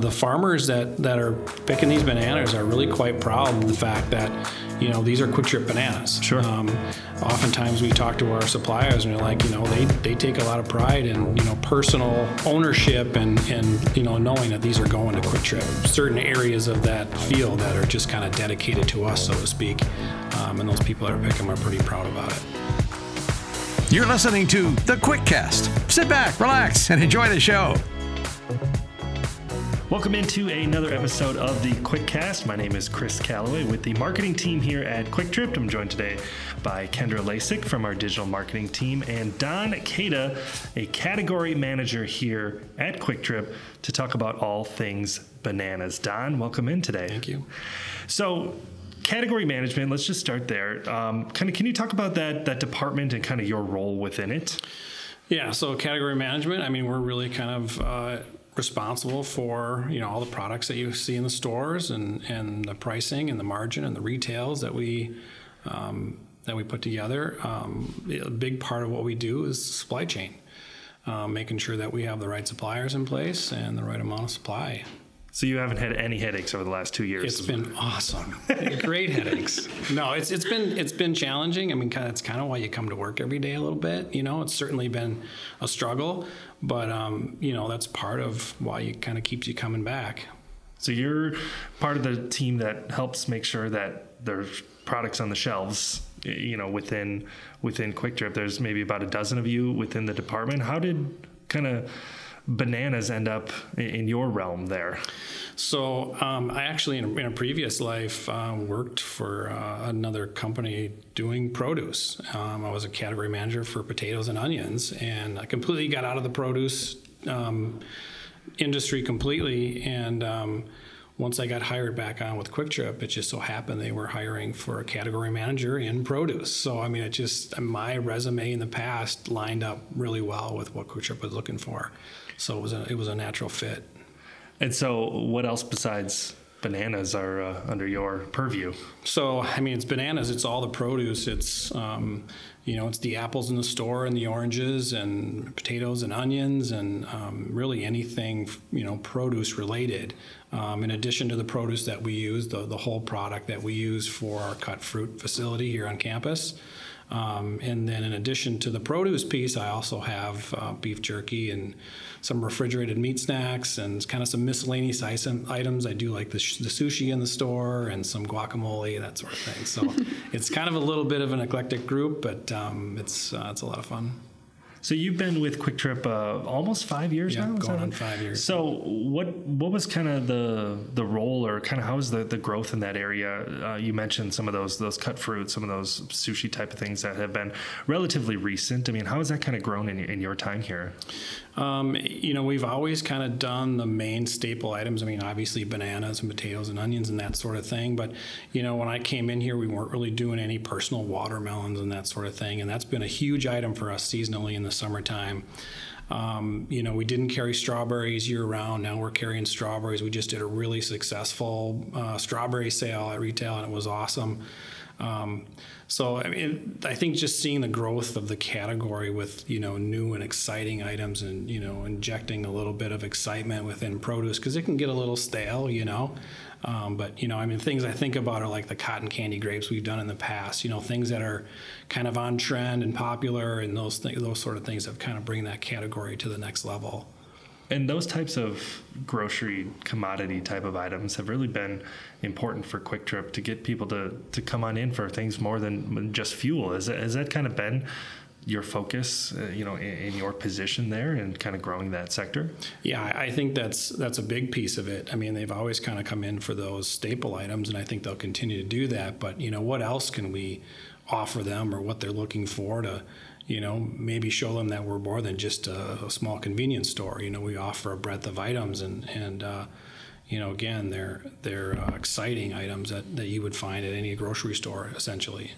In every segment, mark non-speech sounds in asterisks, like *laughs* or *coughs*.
The farmers that, that are picking these bananas are really quite proud of the fact that, you know, these are Kwik Trip bananas. Sure. Um, oftentimes we talk to our suppliers and they're like, you know, they, they take a lot of pride in, you know, personal ownership and, and, you know, knowing that these are going to Kwik Trip. Certain areas of that field that are just kind of dedicated to us, so to speak. Um, and those people that are picking them are pretty proud about it. You're listening to The Quick Cast. Sit back, relax, and enjoy the show. Welcome into another episode of the Quickcast. My name is Chris Calloway with the marketing team here at Kwik Trip. I'm joined today by Kendra Lasik from our digital marketing team and Don Cada, a category manager here at Kwik Trip, to talk about all things bananas. Don, welcome in today. Thank you. So, category management. Let's just start there. Um, kind of, can you talk about that that department and kind of your role within it? Yeah, so category management. I mean, we're really kind of uh, responsible for you know all the products that you see in the stores and and the pricing and the margin and the retails that we um, that we put together. Um, a big part of what we do is supply chain, um, making sure that we have the right suppliers in place and the right amount of supply. So you haven't had any headaches over the last two years. It's been awesome, great headaches. *laughs* No, it's it's been it's been challenging. I mean, it's kind of why you come to work every day a little bit. You know, it's certainly been a struggle, but um, you know that's part of why you kind of keeps you coming back. So you're part of the team that helps make sure that there's products on the shelves. You know, within within Kwik Trip, there's maybe about a dozen of you within the department. How did kind of bananas end up in your realm there? So um, I actually, in a, in a previous life, uh, worked for uh, another company doing produce. Um, I was a category manager for potatoes and onions, and I completely got out of the produce um, industry completely. And um, once I got hired back on with Kwik Trip, it just so happened they were hiring for a category manager in produce. So I mean, it just my resume in the past lined up really well with what Kwik Trip was looking for. So it was a, it was a natural fit. And so, what else besides bananas are uh, under your purview? So, I mean, it's bananas. It's all the produce. It's um, you know, it's the apples in the store and the oranges and potatoes and onions and um, really anything you know produce related. Um, in addition to the produce that we use, the the whole product that we use for our cut fruit facility here on campus. Um, and then, in addition to the produce piece, I also have uh, beef jerky and some refrigerated meat snacks and kind of some miscellaneous items. I do like the, sh- the sushi in the store and some guacamole, that sort of thing. So *laughs* it's kind of a little bit of an eclectic group, but um, it's uh, it's a lot of fun. So you've been with Kwik Trip uh, almost five years yeah, now. going on five years. So what what was kind of the the role, or kind of how was the, the growth in that area? Uh, you mentioned some of those those cut fruits, some of those sushi type of things that have been relatively recent. I mean, how has that kind of grown in, in your time here? Um, you know, we've always kind of done the main staple items. I mean, obviously bananas and potatoes and onions and that sort of thing. But, you know, when I came in here, we weren't really doing any personal watermelons and that sort of thing. And that's been a huge item for us seasonally in the summertime. Um, you know, we didn't carry strawberries year round. Now we're carrying strawberries. We just did a really successful uh, strawberry sale at retail, and it was awesome. Um, so I mean, I think just seeing the growth of the category with you know new and exciting items, and you know injecting a little bit of excitement within produce because it can get a little stale, you know. Um, but you know, I mean, things I think about are like the cotton candy grapes we've done in the past. You know, things that are kind of on trend and popular, and those th- those sort of things have kind of bring that category to the next level. And those types of grocery commodity type of items have really been important for Kwik Trip to get people to, to come on in for things more than just fuel. That, has that kind of been your focus, uh, you know, in, in, your position there and kind of growing that sector? Yeah, I think that's that's a big piece of it. I mean, they've always kind of come in for those staple items, and I think they'll continue to do that. But you know, what else can we offer them, or what they're looking for to you know, maybe show them that we're more than just a, a small convenience store. You know, we offer a breadth of items, and and uh, you know, again, they're they're uh, exciting items that, that you would find at any grocery store, essentially.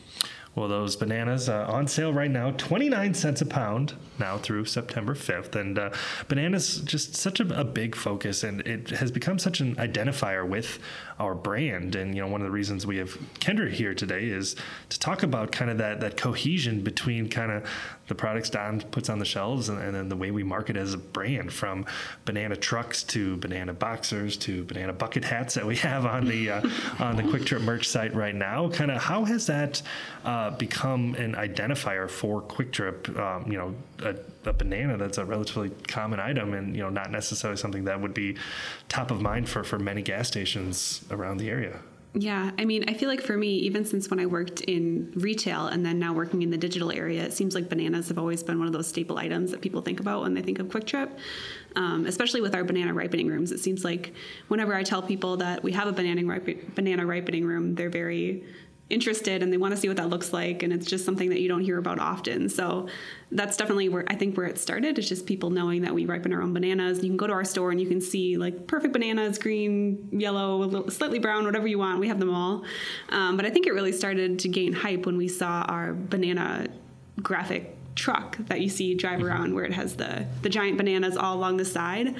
Well, those bananas uh, on sale right now, 29 cents a pound now through September 5th. And uh, bananas just such a, a, big focus, and it has become such an identifier with our brand. And, you know, one of the reasons we have Kendra here today is to talk about kind of that, that cohesion between kind of the products Don puts on the shelves and, and then the way we market as a brand from banana trucks to banana boxers to banana bucket hats that we have on the, uh, on the Kwik Trip merch site right now. Kind of how has that uh, become an identifier for Kwik Trip? Um, you know, a, a, banana that's a relatively common item, and you know, not necessarily something that would be top of mind for for many gas stations around the area. Yeah, I mean, I feel like for me, even since when I worked in retail and then now working in the digital area, it seems like bananas have always been one of those staple items that people think about when they think of Kwik Trip. Um, especially with our banana ripening rooms, it seems like whenever I tell people that we have a banana, ripe- banana ripening room, they're very interested and they want to see what that looks like and it's just something that you don't hear about often. So that's definitely where i think where it started it's just people knowing that we ripen our own bananas. You can go to our store and you can see like perfect bananas green yellow little, slightly brown whatever you want. We have them all. Um, but i think it really started to gain hype when we saw our banana graphic truck that you see drive mm-hmm. around where it has the the giant bananas all along the side.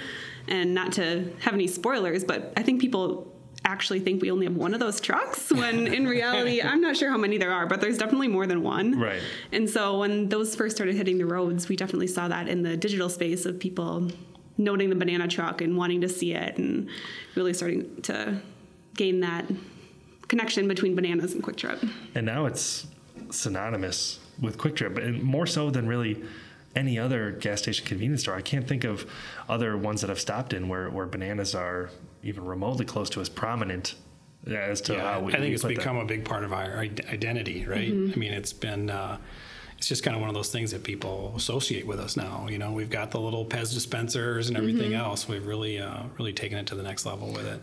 And not to have any spoilers but i think people actually think we only have one of those trucks *laughs* when in reality I'm not sure how many there are but there's definitely more than one. Right. And so when those first started hitting the roads we definitely saw that in the digital space of people noting the banana truck and wanting to see it and really starting to gain that connection between bananas and Kwik Trip. And now it's synonymous with Kwik Trip and more so than really any other gas station convenience store. I can't think of other ones that I've stopped in where, where bananas are even remotely close to as prominent as to yeah, how we. I think it's become that. a big part of our identity, right? Mm-hmm. I mean, it's been. Uh, it's just kind of one of those things that people associate with us now. You know, we've got the little Pez dispensers and everything mm-hmm. else. We've really, uh, really taken it to the next level with it.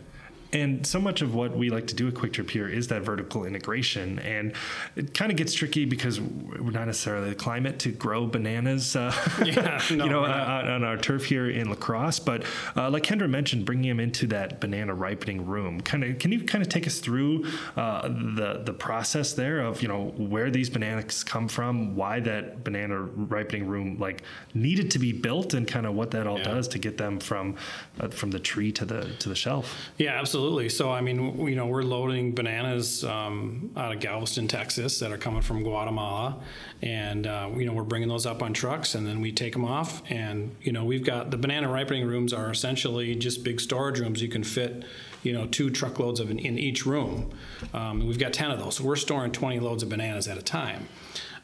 And so much of what we like to do at Kwik Trip here is that vertical integration. And it kind of gets tricky because we're not necessarily the climate to grow bananas, uh, *laughs* yeah, *laughs* no, you know, uh, on our turf here in La Crosse. But uh, like Kendra mentioned, bringing them into that banana ripening room. Kind of, can you kind of take us through uh, the the process there of you know where these bananas come from, why that banana ripening room like needed to be built, and kind of what that all yeah. does to get them from uh, from the tree to the to the shelf? Yeah, absolutely Absolutely. So, I mean, you know, we're loading bananas um, out of Galveston, Texas, that are coming from Guatemala, and uh, you know, we're bringing those up on trucks, and then we take them off. And you know, we've got the banana ripening rooms are essentially just big storage rooms. You can fit, you know, two truckloads of in, in each room. Um, we've got ten of those, so we're storing twenty loads of bananas at a time.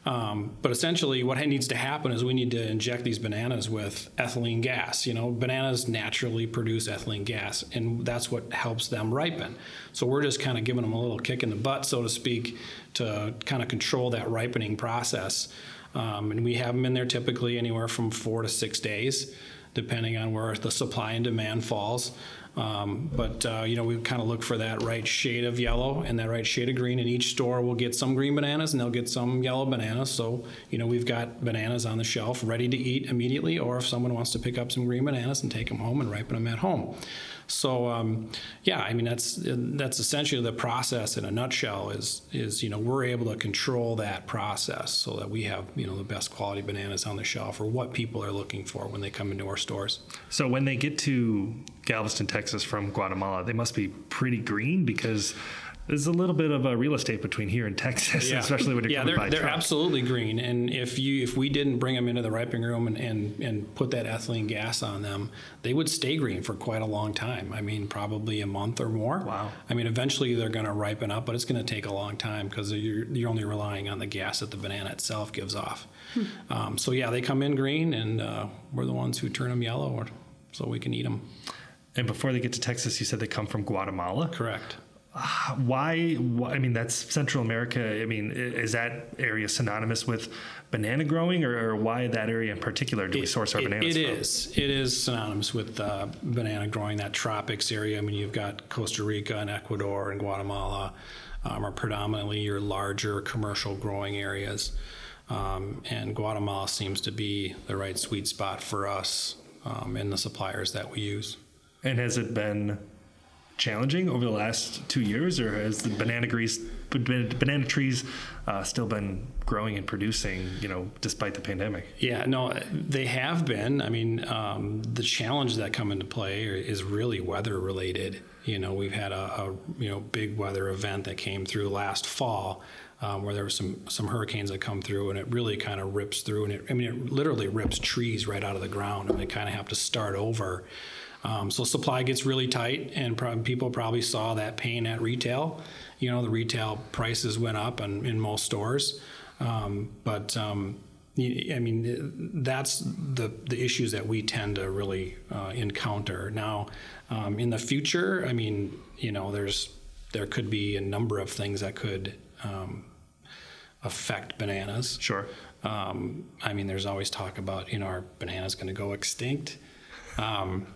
Um, but essentially, what needs to happen is we need to inject these bananas with ethylene gas. You know, bananas naturally produce ethylene gas, and that's what helps them ripen. So we're just kind of giving them a little kick in the butt, so to speak, to kind of control that ripening process. Um, and we have them in there typically anywhere from four to six days, depending on where the supply and demand falls. Um, but uh, you know, we kind of look for that right shade of yellow and that right shade of green. And each store will get some green bananas and they'll get some yellow bananas. So you know, we've got bananas on the shelf ready to eat immediately, or if someone wants to pick up some green bananas and take them home and ripen them at home. So um, yeah, I mean that's that's essentially the process in a nutshell. Is is you know we're able to control that process so that we have you know the best quality bananas on the shelf or what people are looking for when they come into our stores. So when they get to Galveston, Texas from Guatemala, they must be pretty green because there's a little bit of a real estate between here and Texas, yeah. especially when you're yeah, they're, they're absolutely green. And if you if we didn't bring them into the ripening room and, and and put that ethylene gas on them, they would stay green for quite a long time. I mean, probably a month or more. Wow. I mean, eventually they're going to ripen up, but it's going to take a long time because you're you're only relying on the gas that the banana itself gives off. Hmm. Um, so yeah, they come in green, and uh, we're the ones who turn them yellow, or, so we can eat them. And before they get to Texas, you said they come from Guatemala. Correct. Why, why, I mean, that's Central America. I mean, is that area synonymous with banana growing, or, or why that area in particular do it, we source our it, bananas? It from? is. It is synonymous with uh, banana growing. That tropics area. I mean, you've got Costa Rica and Ecuador and Guatemala um, are predominantly your larger commercial growing areas, um, and Guatemala seems to be the right sweet spot for us um, and the suppliers that we use. And has it been challenging over the last two years, or has the banana banana trees uh, still been growing and producing, you know, despite the pandemic? Yeah, no, they have been. I mean, um, the challenge that come into play is really weather related. You know, we've had a, a you know big weather event that came through last fall. Um, where there were some some hurricanes that come through, and it really kind of rips through, and it, I mean, it literally rips trees right out of the ground, and they kind of have to start over. Um, so supply gets really tight, and pro- people probably saw that pain at retail. You know, the retail prices went up in, in most stores, um, but um, I mean that's the the issues that we tend to really uh, encounter now. Um, in the future, I mean, you know, there's there could be a number of things that could um, affect bananas. Sure. Um, I mean, there's always talk about you know, are bananas going to go extinct? Um,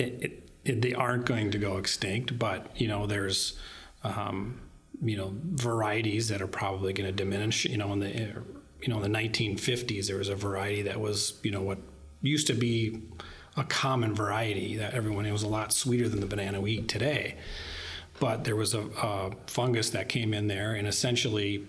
it, it, they aren't going to go extinct, but you know, there's um, you know varieties that are probably going to diminish. You know, in the you know in the 1950s, there was a variety that was you know what used to be a common variety that everyone it was a lot sweeter than the banana we eat today. But there was a, a fungus that came in there and essentially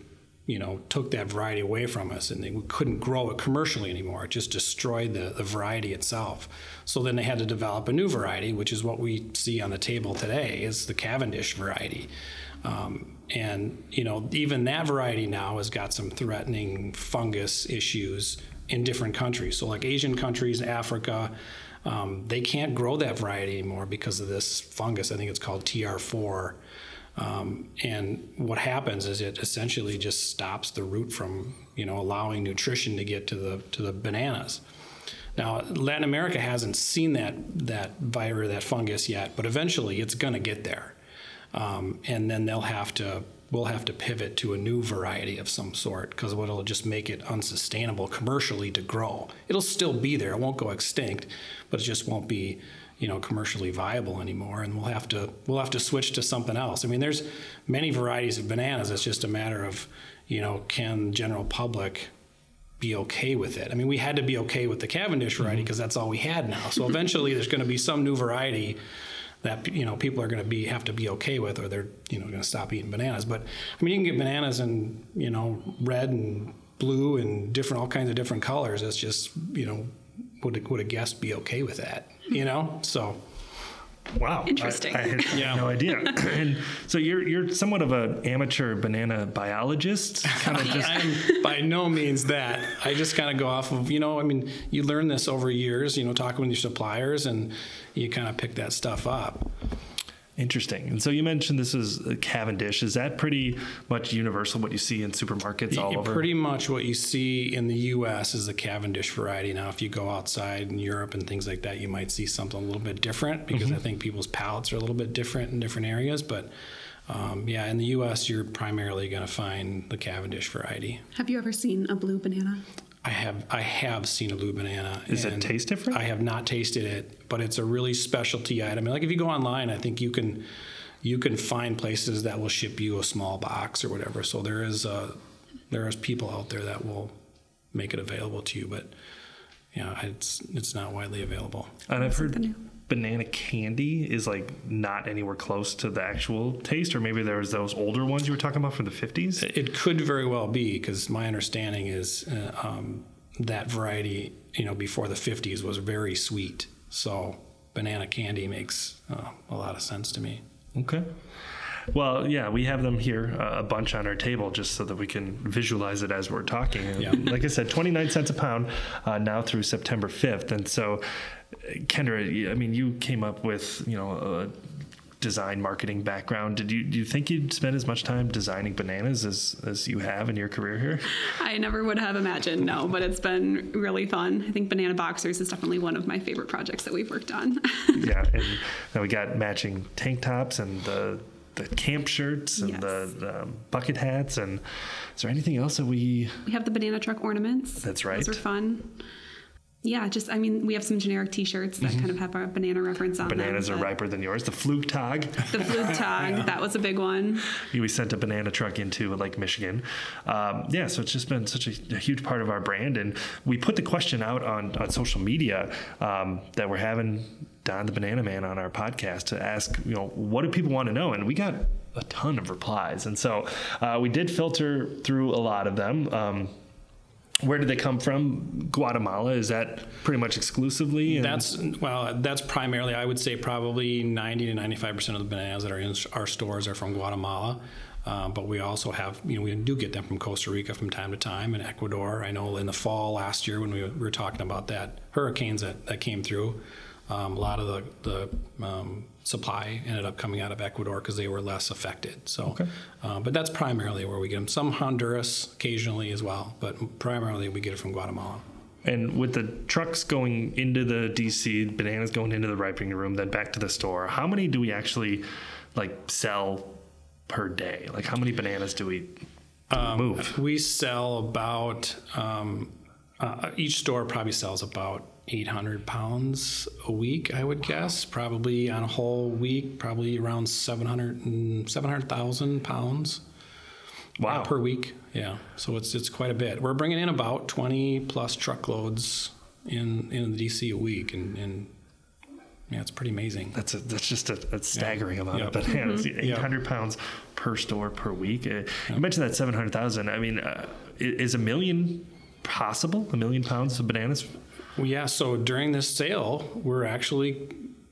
you know, took that variety away from us and they couldn't grow it commercially anymore. It just destroyed the, the variety itself. So then they had to develop a new variety, which is what we see on the table today, is the Cavendish variety. Um, and, you know, even that variety now has got some threatening fungus issues in different countries. So like Asian countries, Africa, um, they can't grow that variety anymore because of this fungus. I think it's called TR4 um, and what happens is it essentially just stops the root from, you know, allowing nutrition to get to the to the bananas. Now, Latin America hasn't seen that that virus, that fungus yet, but eventually it's going to get there, um, and then they'll have to we'll have to pivot to a new variety of some sort because it'll just make it unsustainable commercially to grow. It'll still be there; it won't go extinct, but it just won't be you know commercially viable anymore and we'll have to we'll have to switch to something else. I mean there's many varieties of bananas. It's just a matter of you know can the general public be okay with it? I mean we had to be okay with the cavendish variety because mm-hmm. that's all we had now. So *laughs* eventually there's going to be some new variety that you know people are going to be have to be okay with or they're you know going to stop eating bananas. But i mean you can get bananas in you know red and blue and different all kinds of different colors. It's just you know would would a guest be okay with that? You know, so. Wow, interesting. I, I had yeah. no idea. *coughs* and so you're you're somewhat of an amateur banana biologist, kind of *laughs* just. I'm by no means that. I just kind of go off of you know. I mean, you learn this over years. You know, talking with your suppliers, and you kind of pick that stuff up. Interesting. And so you mentioned this is Cavendish. Is that pretty much universal what you see in supermarkets all over? Pretty much what you see in the U.S. is the Cavendish variety. Now, if you go outside in Europe and things like that, you might see something a little bit different because mm-hmm. I think people's palates are a little bit different in different areas. But um, yeah, in the U.S., you're primarily going to find the Cavendish variety. Have you ever seen a blue banana? I have I have seen a blue banana. Does it taste different? I have not tasted it, but it's a really specialty item. Like if you go online, I think you can you can find places that will ship you a small box or whatever. So there is a, there is people out there that will make it available to you, but yeah, it's it's not widely available. And I've heard banana candy is like not anywhere close to the actual taste, or maybe there was those older ones you were talking about from the 50s? It could very well be because my understanding is uh, um, that variety, you know, before the 50s was very sweet. So banana candy makes uh, a lot of sense to me. Okay. Well, yeah, we have them here uh, a bunch on our table just so that we can visualize it as we're talking. Yeah. Like I said, 29 cents a pound uh, now through September 5th. And so Kendra, I mean, you came up with you know a design marketing background. Did you do you think you'd spend as much time designing bananas as as you have in your career here? I never would have imagined, no, but it's been really fun. I think banana boxers is definitely one of my favorite projects that we've worked on. *laughs* yeah, and now we got matching tank tops and the the camp shirts and yes. the, the um, bucket hats and is there anything else that we we have the banana truck ornaments that's right those are fun yeah, just I mean, we have some generic T-shirts that mm-hmm. kind of have a banana reference on Bananas them. Bananas are riper than yours. The Flugtag. The Flugtag, *laughs* that was a big one. We sent a banana truck into Lake Michigan. Um, yeah, so it's just been such a, a, huge part of our brand, and we put the question out on on social media um, that we're having Don the Banana Man on our podcast to ask, you know, what do people want to know? And we got a ton of replies. And so uh, we did filter through a lot of them. Um, where did they come from? Guatemala is that pretty much exclusively? That's well, that's primarily I would say probably 90 to 95 percent of the bananas that are in our stores are from Guatemala. Um, but we also have, you know, we do get them from Costa Rica from time to time and Ecuador. I know in the fall last year when we were talking about that hurricanes that, that came through, um, a lot of the, the um, supply ended up coming out of Ecuador because they were less affected. So, okay. uh, but that's primarily where we get them. Some Honduras occasionally as well, but primarily we get it from Guatemala. And with the trucks going into the DC, bananas going into the ripening room, then back to the store, how many do we actually like sell per day? Like, how many bananas do we um, move? We sell about, um, uh, each store probably sells about 800 pounds a week, I would guess. Probably on a whole week, probably around 700 700,000 pounds. Wow. Per week, yeah. So it's it's quite a bit. We're bringing in about 20 plus truckloads in in the DC a week, and, and yeah, it's pretty amazing. That's a, that's just a, a staggering *laughs* yeah. amount yep. of bananas. Mm-hmm. 800 yep. pounds per store per week. Uh, yep. You mentioned that 700,000. I mean, uh, is a million possible? A million pounds of bananas? Well, yeah. So during this sale, we're actually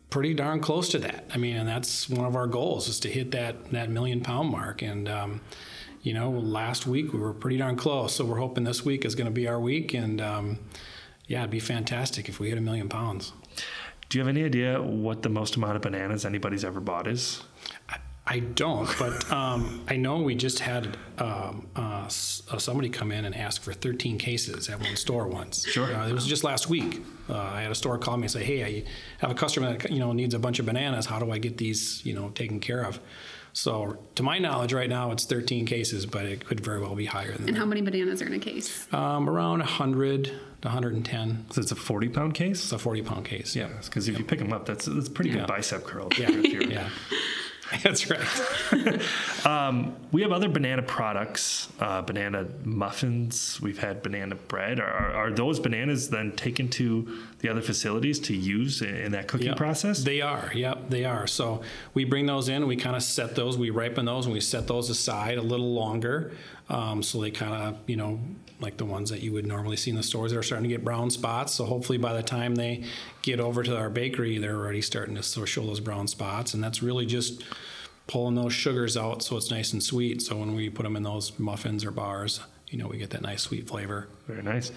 pretty darn close to that. I mean, and that's one of our goals is to hit that that million pound mark. And um, you know, last week we were pretty darn close. So we're hoping this week is going to be our week. And um, yeah, it'd be fantastic if we hit a million pounds. Do you have any idea what the most amount of bananas anybody's ever bought is? I, I don't, but um, I know we just had um, uh, uh, somebody come in and ask for 13 cases at one store once. Sure. Uh, it was just last week. Uh, I had a store call me and say, "Hey, I have a customer that you know needs a bunch of bananas. How do I get these you know taken care of?" So, to my knowledge, right now it's 13 cases, but it could very well be higher than and that. And how many bananas are in a case? Um, around 100 to 110. So it's a 40 pound case? It's a 40 pound case, yeah. Because if yep. you pick them up, that's, that's pretty yeah. good bicep curl. Yeah, yeah. *laughs* That's right. *laughs* um, we have other banana products, uh, banana muffins. We've had banana bread. Are, are, those bananas then taken to the other facilities to use in, in that cooking yep. process? They are. Yep, they are. So we bring those in. We kind of set those. We ripen those, and we set those aside a little longer, um, so they kind of you know like the ones that you would normally see in the stores that are starting to get brown spots. So hopefully by the time they get over to our bakery, they're already starting to show those brown spots, and that's really just pulling those sugars out so it's nice and sweet. So when we put them in those muffins or bars, you know, we get that nice sweet flavor. Very nice.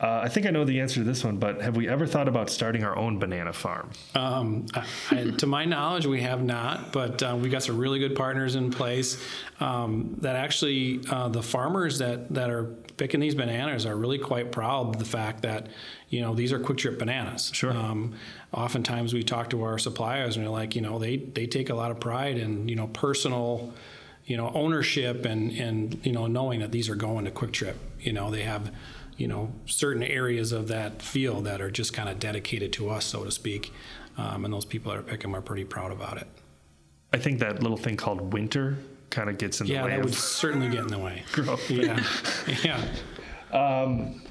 Uh, I think I know the answer to this one, but have we ever thought about starting our own banana farm? Um, I, to my knowledge, we have not, but uh, we got some really good partners in place. Um, that actually, uh, the farmers that that are picking these bananas are really quite proud of the fact that you know these are Kwik Trip bananas. Sure. Um, oftentimes, we talk to our suppliers and they're like, you know, they they take a lot of pride in you know personal you know ownership and and you know knowing that these are going to Kwik Trip. you know they have you know certain areas of that field that are just kind of dedicated to us, so to speak. Um, and those people that are picking them are pretty proud about it. I think that little thing called winter kind of gets in yeah, the way. Yeah, that would *laughs* certainly get in the way. Growth. Yeah, *laughs* yeah. Um,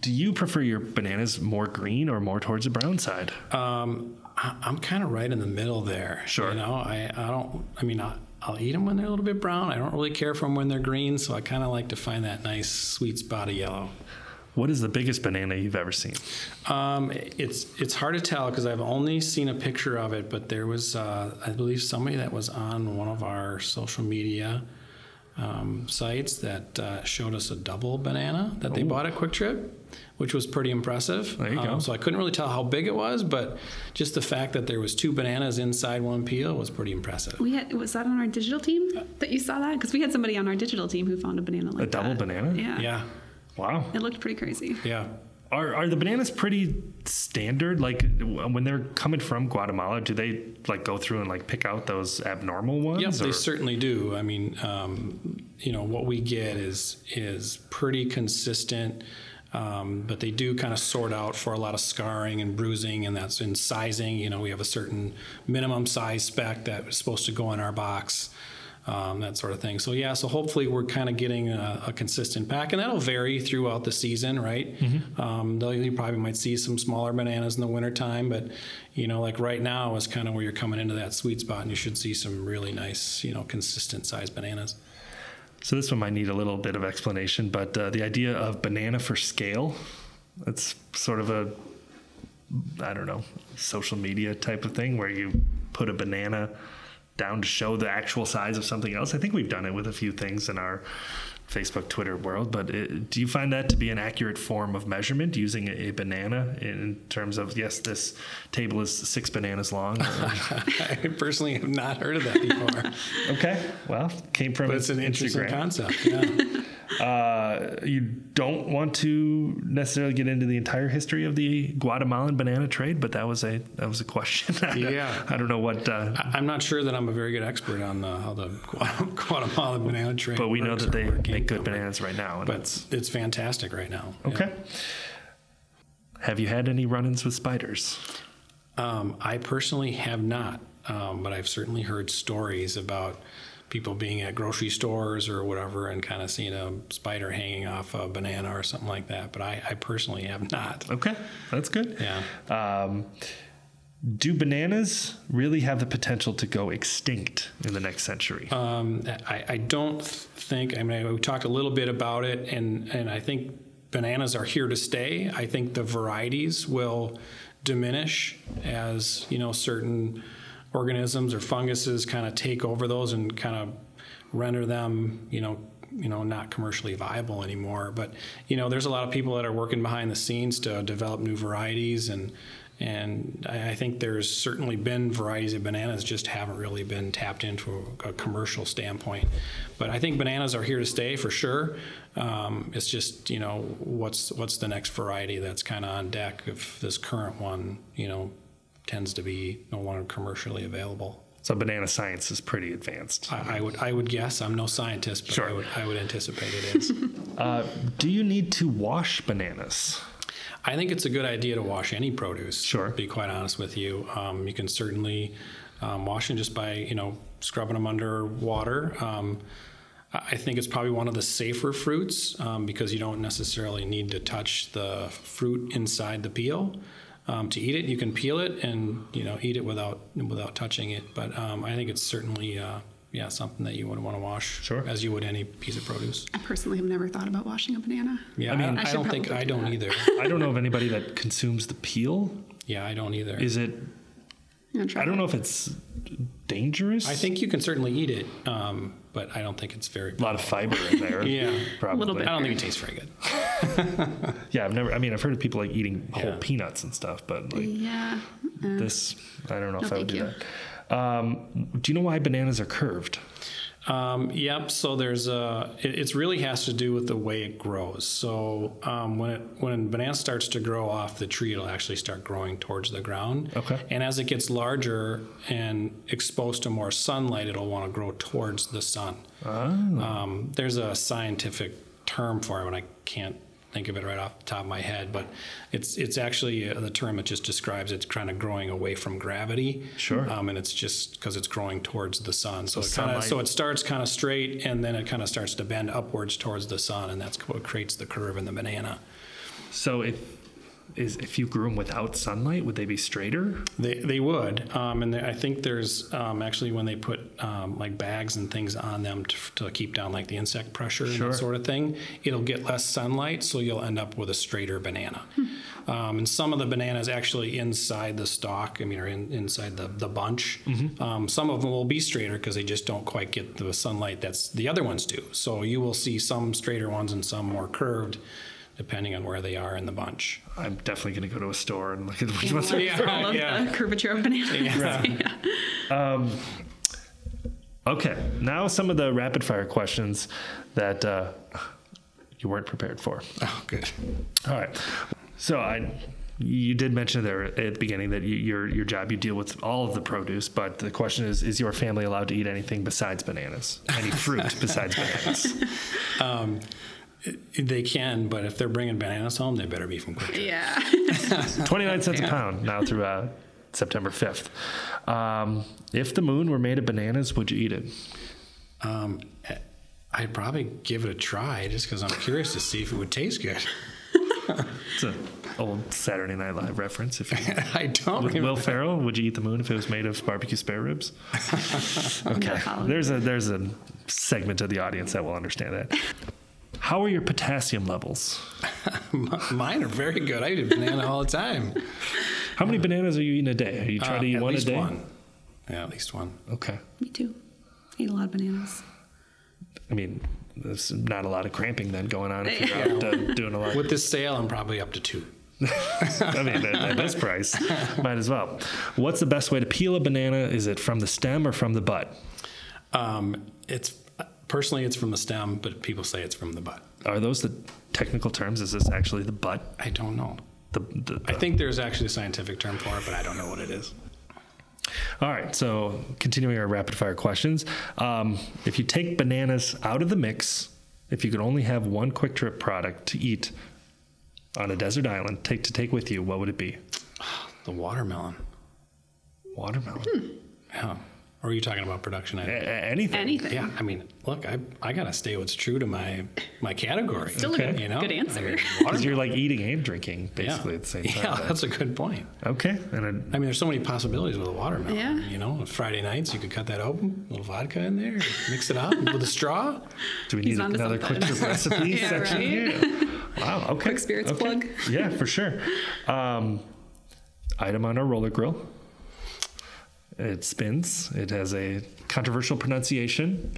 do you prefer your bananas more green or more towards the brown side? Um, I, am kind of right in the middle there. Sure. You know, I, I don't. I mean, I, I'll eat them when they're a little bit brown. I don't really care for them when they're green, so I kind of like to find that nice sweet spot of yellow. What is the biggest banana you've ever seen? Um, it's it's hard to tell because I've only seen a picture of it, but there was uh, I believe somebody that was on one of our social media um, sites that uh, showed us a double banana that they Ooh. bought at Kwik Trip, which was pretty impressive. There you um, go. So I couldn't really tell how big it was, but just the fact that there was two bananas inside one peel was pretty impressive. We had was that on our digital team that you saw that because we had somebody on our digital team who found a banana like a double that. banana. Yeah. Yeah. Wow. It looked pretty crazy. Yeah. Are, are the bananas pretty standard? Like when they're coming from Guatemala, do they like go through and like pick out those abnormal ones? Yes, they certainly do. I mean, um, you know, what we get is is pretty consistent. Um, but they do kind of sort out for a lot of scarring and bruising, and that's in sizing. You know, we have a certain minimum size spec that is supposed to go in our box. Um, that sort of thing. So yeah, so hopefully we're kind of getting a, a, consistent pack, and that'll vary throughout the season, right? Mm-hmm. Um, you probably might see some smaller bananas in the wintertime, but you know, like right now is kind of where you're coming into that sweet spot, and you should see some really nice, you know, consistent sized bananas. So this one might need a little bit of explanation, but uh, the idea of banana for scale, it's sort of a I don't know, social media type of thing where you put a banana down to show the actual size of something else. I think we've done it with a few things in our Facebook, Twitter world. But it, do you find that to be an accurate form of measurement using a, a banana in terms of yes, this table is six bananas long? *laughs* I personally have not heard of that before. *laughs* okay, well, came from but it's an interesting concept. *laughs* Yeah. Uh, you don't want to necessarily get into the entire history of the Guatemalan banana trade, but that was a that was a question. *laughs* yeah, I don't know what. Uh, I'm not sure that I'm a very good expert on uh, how the *laughs* Guatemalan banana trade. But we know that they make good bananas right now, but it's, it's fantastic right now. Okay. Yeah. Have you had any run-ins with spiders? Um, I personally have not, um, but I've certainly heard stories about people being at grocery stores or whatever and kind of seeing a spider hanging off a banana or something like that. But I, I personally have not. Okay, that's good. Yeah. Um, do bananas really have the potential to go extinct in the next century? Um, I, I, don't think. I mean, we talked a little bit about it, and and I think bananas are here to stay. I think the varieties will diminish as you know certain organisms or funguses kind of take over those and kind of render them, you know, you know, not commercially viable anymore. But you know, there's a lot of people that are working behind the scenes to develop new varieties, and and I think there's certainly been varieties of bananas just haven't really been tapped into a, commercial standpoint. But I think bananas are here to stay for sure. Um, it's just you know what's what's the next variety that's kind of on deck if this current one you know tends to be no longer commercially available. So banana science is pretty advanced. I, I would I would guess. I'm no scientist, but sure. I would I would anticipate it is. *laughs* uh, do you need to wash bananas? I think it's a good idea to wash any produce. Sure. To be quite honest with you, um, you can certainly um, wash them just by you know scrubbing them under water. Um, I think it's probably one of the safer fruits um, because you don't necessarily need to touch the fruit inside the peel um, to eat it. You can peel it and you know eat it without without touching it. But um, I think it's certainly uh, yeah something that you would want to wash sure. as you would any piece of produce. I personally have never thought about washing a banana. Yeah, I mean, I, I don't think I don't either. *laughs* I don't know of anybody that consumes the peel. Yeah, I don't either. Is it? I don't know if it's dangerous. I think you can certainly eat it. Um, but I don't think it's very. A lot of fiber in there. *laughs* yeah, probably. A little bit. I don't think it tastes very good. *laughs* yeah, I've never. I mean, I've heard of people like eating whole yeah. peanuts and stuff, but like yeah, uh, this, I don't know no, if I would do you. that. Um, do you know why bananas are curved? Um, yep. So there's a. It, it, really has to do with the way it grows. So um, when it when a banana starts to grow off the tree, it'll actually start growing towards the ground. Okay. And as it gets larger and exposed to more sunlight, it'll want to grow towards the sun. Oh. Um, there's a scientific term for it, and I can't think of it right off the top of my head, but it's it's actually uh, the term that just describes it's kind of growing away from gravity. Sure. Um, and it's just because it's growing towards the sun. So, so it kind of so it starts kind of straight, and then it kind of starts to bend upwards towards the sun, and that's what creates the curve in the banana. So if is if you grew them without sunlight, would they be straighter? They, they would, um, and I think there's um, actually when they put um, like bags and things on them to, to, keep down like the insect pressure sure. and that sort of thing, it'll get less sunlight, so you'll end up with a straighter banana. Hmm. Um, and some of the bananas actually inside the stalk, I mean, or in, inside the the bunch, mm-hmm. Um, some of them will be straighter because they just don't quite get the sunlight that's the other ones do. So you will see some straighter ones and some more curved depending on where they are in the bunch. I'm definitely going to go to a store and look at which ones are yeah, all of yeah. the curvature of bananas. Yeah. *laughs* yeah. Um, okay, now some of the rapid fire questions that uh, you weren't prepared for. Oh, good. All right. So I you did mention there at the beginning that you, your your job you deal with all of the produce, but the question is: Is your family allowed to eat anything besides bananas? Any fruit *laughs* besides bananas? Um, they can, but if they're bringing bananas home, they better be from Kwik Yeah. *laughs* 29 cents a pound now through uh, September 5th. Um, if the moon were made of bananas, would you eat it? Um, I'd probably give it a try just because I'm curious to see if it would taste good. It's an old Saturday Night Live reference. If you *laughs* I don't. With remember. Will Ferrell, would you eat the moon if it was made of barbecue spare ribs? *laughs* okay, follow. there's a there's a segment of the audience that will understand that. How are your potassium levels? *laughs* Mine are very good. I eat a banana all the time. How many bananas are you eating a day? Are you trying to Uh, eat one a least day? one. Yeah, at least one. Okay. Me too. Eat a lot of bananas. I mean, there's not a lot of cramping then going on if you're out uh, doing a lot. With this sale, I'm probably up to two. *laughs* I mean, at, at this price, might as well. What's the best way to peel a banana? Is it from the stem or from the butt? Um, it's personally, it's from the stem, but people say it's from the butt. Are those the technical terms? Is this actually the butt? I don't know. The, the, I think there's actually a scientific term for it, but I don't know what it is. All right, so continuing our rapid fire questions. Um, if you take bananas out of the mix, if you could only have one Kwik Trip product to eat on a desert island, take to take with you, what would it be? *sighs* The watermelon. Watermelon. Yeah. Or are you talking about production A- a- anything. Anything. Yeah, I mean, look, I I gotta stay what's true to my my category. Still a good, you know, good answer. I mean, *laughs* you're like eating and drinking basically yeah. at the same *laughs* time. Yeah, that's a good point. Okay. And I mean, there's so many possibilities with a watermelon. Yeah. You know, Friday nights you could cut that open, a little vodka in there, mix it up with a straw. *laughs* do we He's need onto another quick recipe Yeah, section right? here? Wow. Okay. Kwik spirits okay. plug. Yeah, for sure. Um, item on our roller grill. It spins. It has a controversial pronunciation.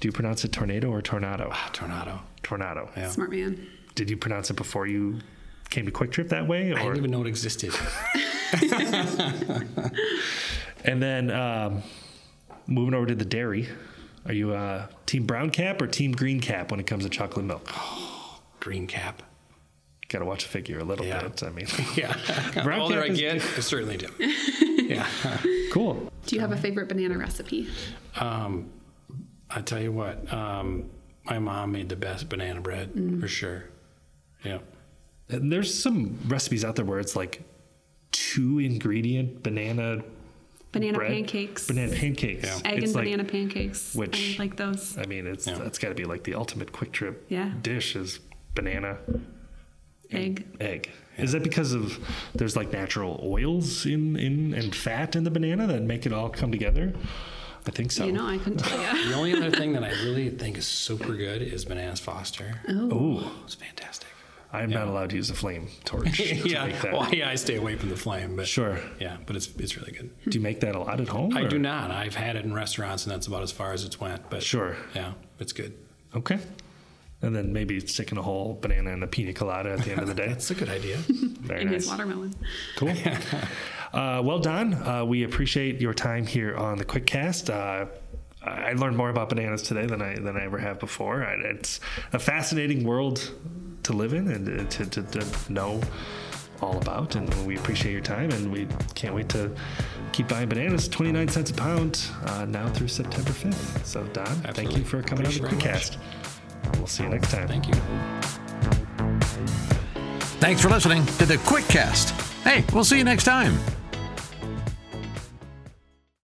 Do you pronounce it tornado or tornado? Ah, tornado. Tornado. Yeah. Smart man. Did you pronounce it before you came to Kwik Trip that way? I Or didn't even know it existed. *laughs* *laughs* and then um, moving over to the dairy. Are you uh, team brown cap or team green cap when it comes to chocolate milk? *gasps* Green cap. Got to watch the figure a little Yeah. bit. I mean, *laughs* Yeah. Brown the older cap I is get, I certainly do. Yeah. *laughs* cool. Do you have a favorite banana recipe? Um, I tell you what, um, my mom made the best banana bread for sure. Yeah. And there's some recipes out there where it's like two ingredient banana Banana bread, pancakes. banana pancakes. Yeah. Egg It's and like- banana pancakes. which- I like those. I mean, it's Yeah. that's got to be like the ultimate Kwik Trip Yeah. dish is banana Egg. egg. Is that because of there's like natural oils in in and fat in the banana that make it all come together? I think so. You know, I couldn't tell you. *laughs* The only other thing that I really think is super good is bananas Foster. Oh. Ooh, It's fantastic. I'm not allowed to use a flame torch *laughs* to yeah. make that. Well, yeah, I stay away from the flame, but Sure. Yeah, but it's it's really good. Do you make that a lot at home? I or- do not. I've had it in restaurants, and that's about as far as it's went. But Sure. yeah, it's good. Okay. And then maybe sticking a whole banana in a pina colada at the end of the day. *laughs* That's a good idea. Very In nice. his watermelon. Cool. *laughs* uh, well, Don, uh, we appreciate your time here on the QuickCast. Uh, I learned more about bananas today than I than I ever have before. And It's a fascinating world to live in and uh, to, to, to know all about. And we appreciate your time, and we can't wait to keep buying bananas. Twenty nine cents a pound uh, now through September fifth. So, Don, thank you for coming on the Appreciate it very much. QuickCast. We'll see you next time. Thank you. Thanks for listening to the Quick Cast. Hey, we'll see you next time.